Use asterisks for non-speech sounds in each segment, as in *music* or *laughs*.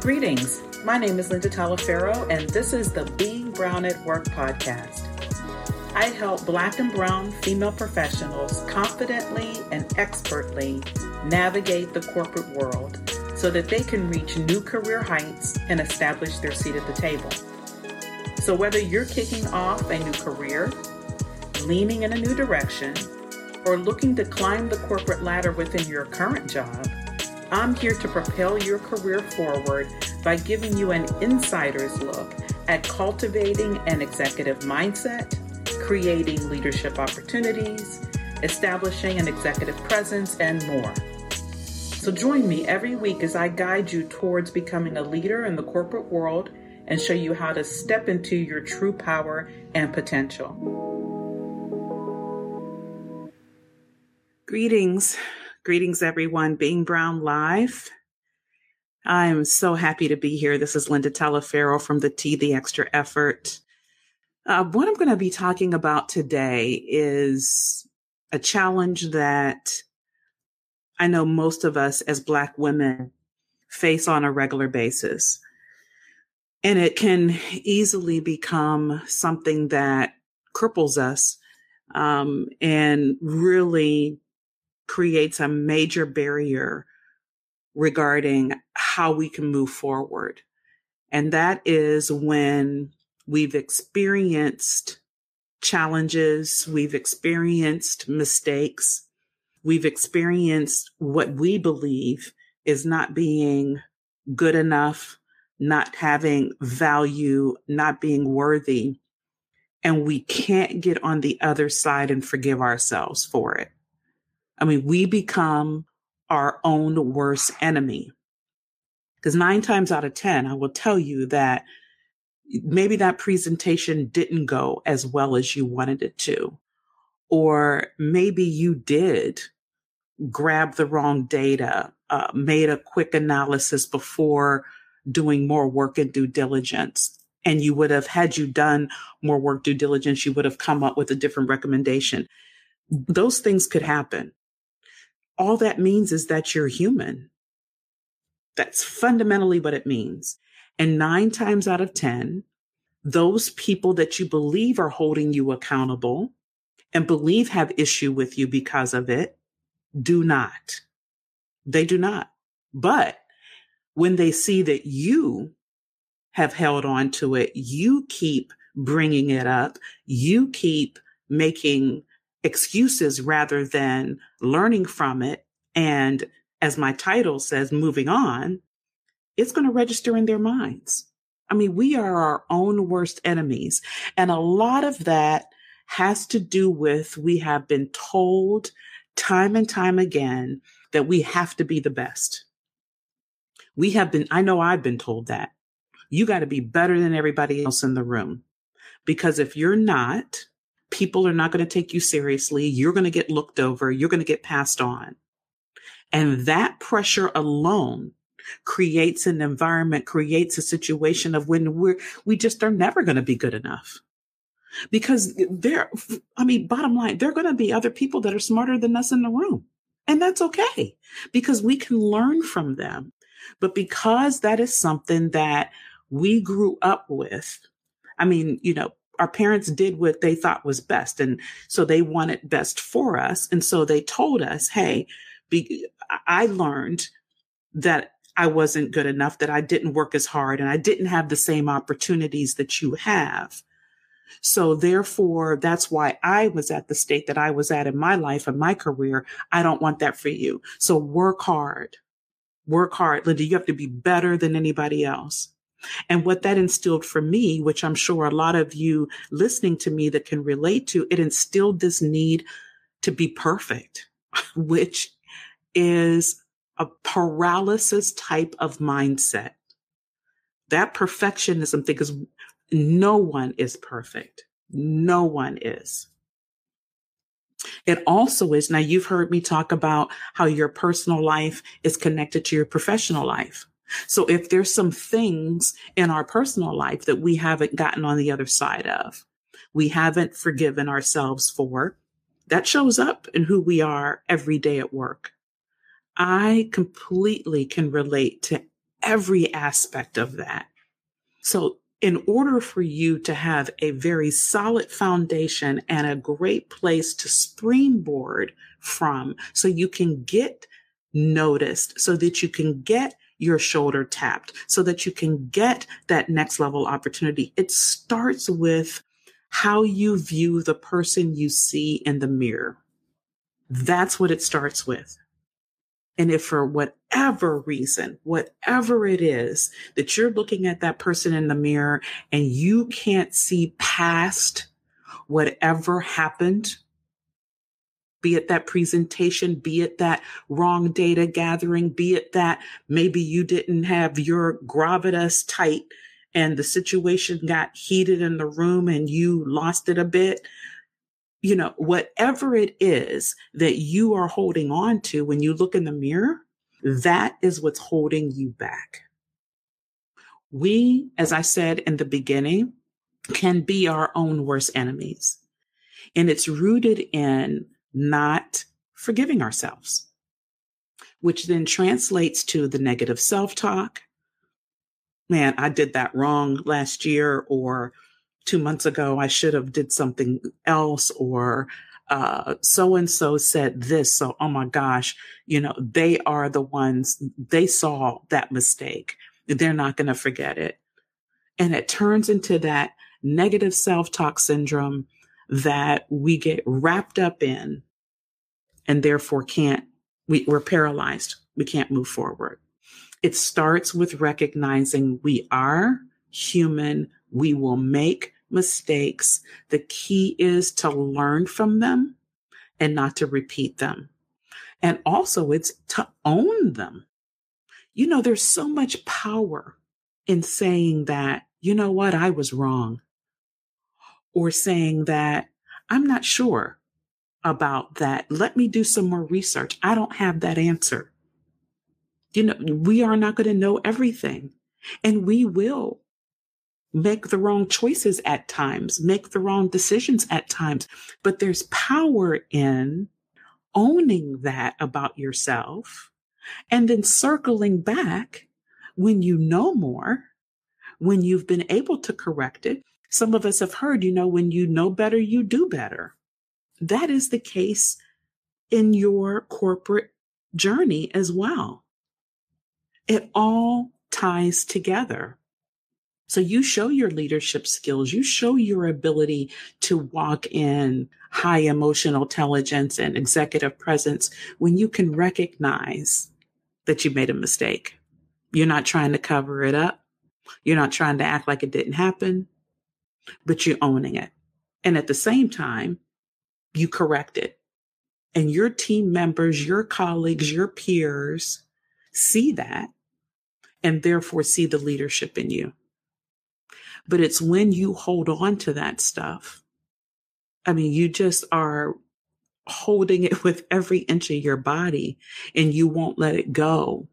Greetings. My name is Linda Talaferro, and this is the Being Brown at Work podcast. I help Black and Brown female professionals confidently and expertly navigate the corporate world so that they can reach new career heights and establish their seat at the table. So, whether you're kicking off a new career, leaning in a new direction, or looking to climb the corporate ladder within your current job, I'm here to propel your career forward by giving you an insider's look at cultivating an executive mindset, creating leadership opportunities, establishing an executive presence, and more. So join me every week as I guide you towards becoming a leader in the corporate world and show you how to step into your true power and potential. Greetings. Greetings, everyone. Being Brown Live. I'm so happy to be here. This is Linda Talaferro from the T, the Extra Effort. Uh, what I'm going to be talking about today is a challenge that I know most of us as Black women face on a regular basis. And it can easily become something that cripples us um, and really creates a major barrier regarding how we can move forward. And that is when we've experienced challenges, we've experienced mistakes, we've experienced what we believe is not being good enough, not having value, not being worthy. And we can't get on the other side and forgive ourselves for it. I mean, we become our own worst enemy. Because nine times out of 10, I will tell you that maybe that presentation didn't go as well as you wanted it to. Or maybe you did grab the wrong data, uh, made a quick analysis before doing more work and due diligence. And you would have, had you done more work due diligence, you would have come up with a different recommendation. Those things could happen. All that means is that you're human. That's fundamentally what it means. And nine times out of 10, those people that you believe are holding you accountable and believe have issue with you because of it do not. They do not. But when they see that you have held on to it, you keep bringing it up, you keep making excuses rather than learning from it. And as my title says, moving on, it's going to register in their minds. I mean, we are our own worst enemies. And a lot of that has to do with we have been told time and time again that we have to be the best. We have been, I know I've been told that. You got to be better than everybody else in the room. Because if you're not, people are not going to take you seriously. You're going to get looked over. You're going to get passed on. And that pressure alone creates an environment, creates a situation of when we're, we just are never going to be good enough. Because there, I mean, bottom line, there are going to be other people that are smarter than us in the room. And that's okay because we can learn from them. But because that is something that we grew up with, I mean, you know, our parents did what they thought was best. And so they wanted best for us. And so they told us, Hey, be, I learned that I wasn't good enough, that I didn't work as hard and I didn't have the same opportunities that you have. So therefore, that's why I was at the state that I was at in my life and my career. I don't want that for you. So work hard. Work hard. Linda, you have to be better than anybody else. And what that instilled for me, which I'm sure a lot of you listening to me that can relate to, it instilled this need to be perfect, *laughs* which is a paralysis type of mindset. That perfectionism thing is no one is perfect. No one is. It also is. Now, you've heard me talk about how your personal life is connected to your professional life. So if there's some things in our personal life that we haven't gotten on the other side of, we haven't forgiven ourselves for, that shows up in who we are every day at work. I completely can relate to every aspect of that. So in order for you to have a very solid foundation and a great place to springboard from so you can get noticed, so that you can get your shoulder tapped, so that you can get that next level opportunity, it starts with how you view the person you see in the mirror. That's what it starts with. And if for whatever reason, whatever it is that you're looking at that person in the mirror and you can't see past whatever happened, be it that presentation, be it that wrong data gathering, be it that maybe you didn't have your gravitas tight and the situation got heated in the room and you lost it a bit you know, whatever it is that you are holding on to when you look in the mirror, that is what's holding you back. We, as I said in the beginning, can be our own worst enemies. And it's rooted in not forgiving ourselves, which then translates to the negative self talk. Man, I did that wrong last year, or two months ago I should have did something else or so and so said this. So, oh my gosh, you know, they are the ones, they saw that mistake. They're not going to forget it. And it turns into that negative self talk syndrome that we get wrapped up in and therefore can't, we, we're paralyzed. We can't move forward. It starts with recognizing we are human we will make mistakes. The key is to learn from them and not to repeat them. And also, it's to own them. You know, there's so much power in saying that, you know what, I was wrong. Or saying that, I'm not sure about that. Let me do some more research. I don't have that answer. You know, we are not going to know everything and we will make the wrong choices at times, make the wrong decisions at times. But there's power in owning that about yourself and then circling back when you know more, when you've been able to correct it. Some of us have heard, you know, when you know better, you do better. That is the case in your corporate journey as well. It all ties together. So you show your leadership skills, you show your ability to walk in high emotional intelligence and executive presence when you can recognize that you made a mistake. You're not trying to cover it up. You're not trying to act like it didn't happen, but you're owning it. And at the same time, you correct it. And your team members, your colleagues, your peers see that and therefore see the leadership in you. But it's when you hold on to that stuff. I mean, you just are holding it *laughs* with every inch of your body and you won't let it go.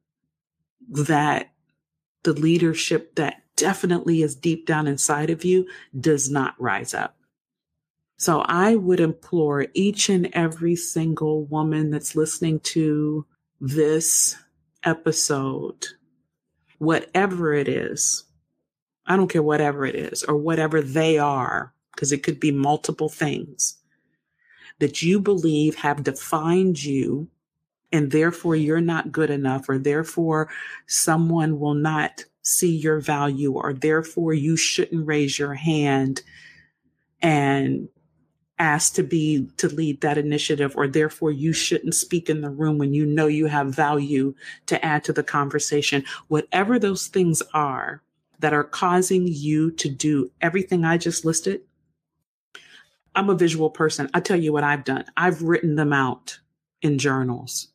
That the leadership that definitely is deep down inside of you does not rise up. So I would implore each and every single woman that's listening to this episode, whatever it is, I don't care whatever it is or whatever they are, because it could be multiple things that you believe have defined you and therefore you're not good enough or therefore someone will not see your value or therefore you shouldn't raise your hand and ask to be to lead that initiative or therefore you shouldn't speak in the room when you know you have value to add to the conversation whatever those things are that are causing you to do everything I just listed, I'm a visual person. I tell you what I've done. I've written them out in journals.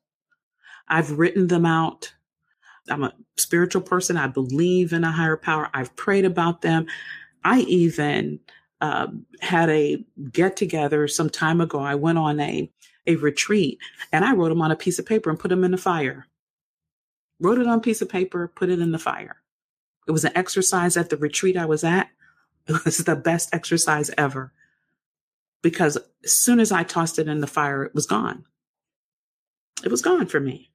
I've written them out. I'm a spiritual person. I believe in a higher power. I've prayed about them. I even uh, had a get together some time ago. I went on a, a retreat and I wrote them on a piece of paper and put them in the fire. Wrote it on a piece of paper, put it in the fire. It was an exercise at the retreat I was at. *laughs* It was the best exercise ever because as soon as I tossed it in the fire, it was gone. It was gone for me.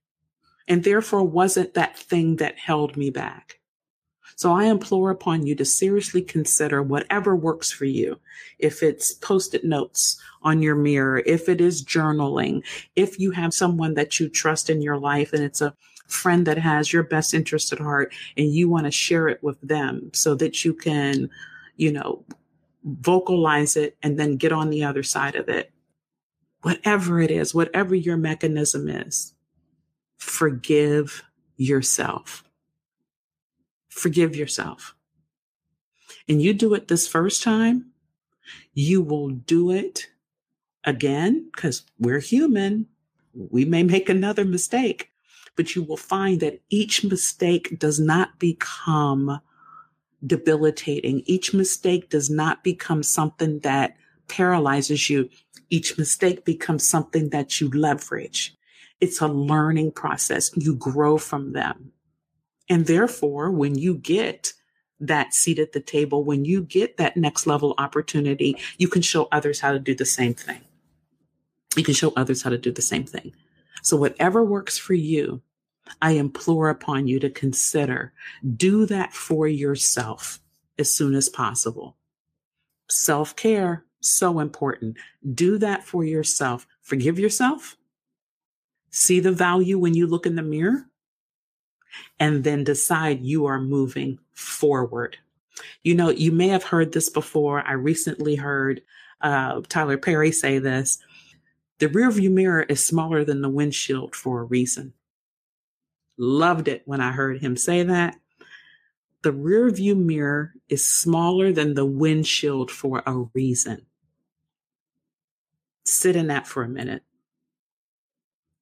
And therefore wasn't that thing that held me back. So I implore upon you to seriously consider whatever works for you. If it's post-it notes on your mirror, if it is journaling, if you have someone that you trust in your life and it's a friend that has your best interest at heart and you want to share it with them so that you can, you know, vocalize it and then get on the other side of it. Whatever it is, whatever your mechanism is, forgive yourself. Forgive yourself. And you do it this first time, you will do it again because we're human. We may make another mistake, but you will find that each mistake does not become debilitating. Each mistake does not become something that paralyzes you. Each mistake becomes something that you leverage. It's a learning process. You grow from them. And therefore, when you get that seat at the table, when you get that next level opportunity, you can show others how to do the same thing. You can show others how to do the same thing. So whatever works for you, I implore upon you to consider do that for yourself as soon as possible. Self care, so important. Do that for yourself. Forgive yourself. See the value when you look in the mirror and then decide you are moving forward. You know, you may have heard this before. I recently heard uh, Tyler Perry say this. The rearview mirror is smaller than the windshield for a reason. Loved it when I heard him say that. The rear view mirror is smaller than the windshield for a reason. Sit in that for a minute.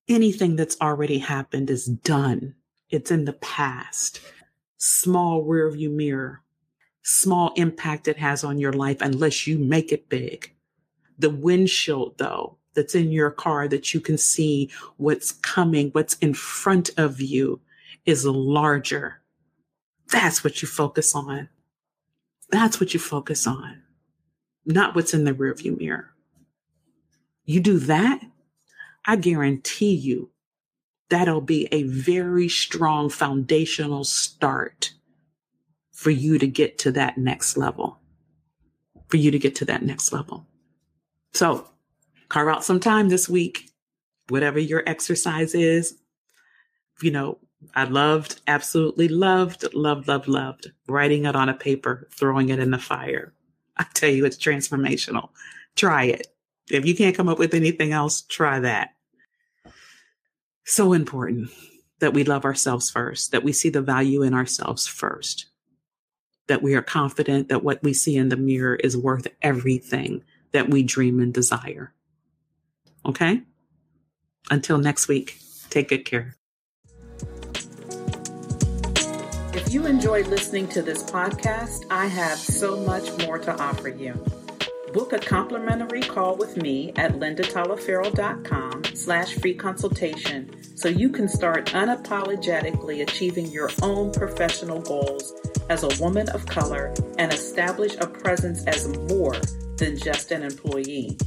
Anything that's already happened is done. It's in the past. Small rear view mirror, small impact it has on your life unless you make it big. The windshield, though, that's in your car that you can see what's coming, what's in front of you is larger. That's what you focus on. That's what you focus on, not what's in the rearview mirror. You do that, I guarantee you that'll be a very strong foundational start for you to get to that next level. For you to get to that next level. So carve out some time this week, whatever your exercise is. You know, I loved, absolutely loved, loved, loved, loved writing it on a paper, throwing it in the fire. I tell you, it's transformational. Try it. If you can't come up with anything else, try that. So important that we love ourselves first, that we see the value in ourselves first, that we are confident that what we see in the mirror is worth everything that we dream and desire. Okay? Until next week, take good care. If you enjoyed listening to this podcast, I have so much more to offer you. Book a complimentary call with me at lindatalaferro.com slash free consultation so you can start unapologetically achieving your own professional goals as a woman of color and establish a presence as more than just an employee.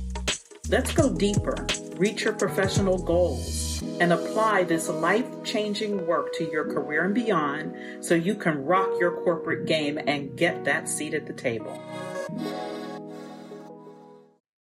Let's go deeper, reach your professional goals, and apply this life changing work to your career and beyond so you can rock your corporate game and get that seat at the table.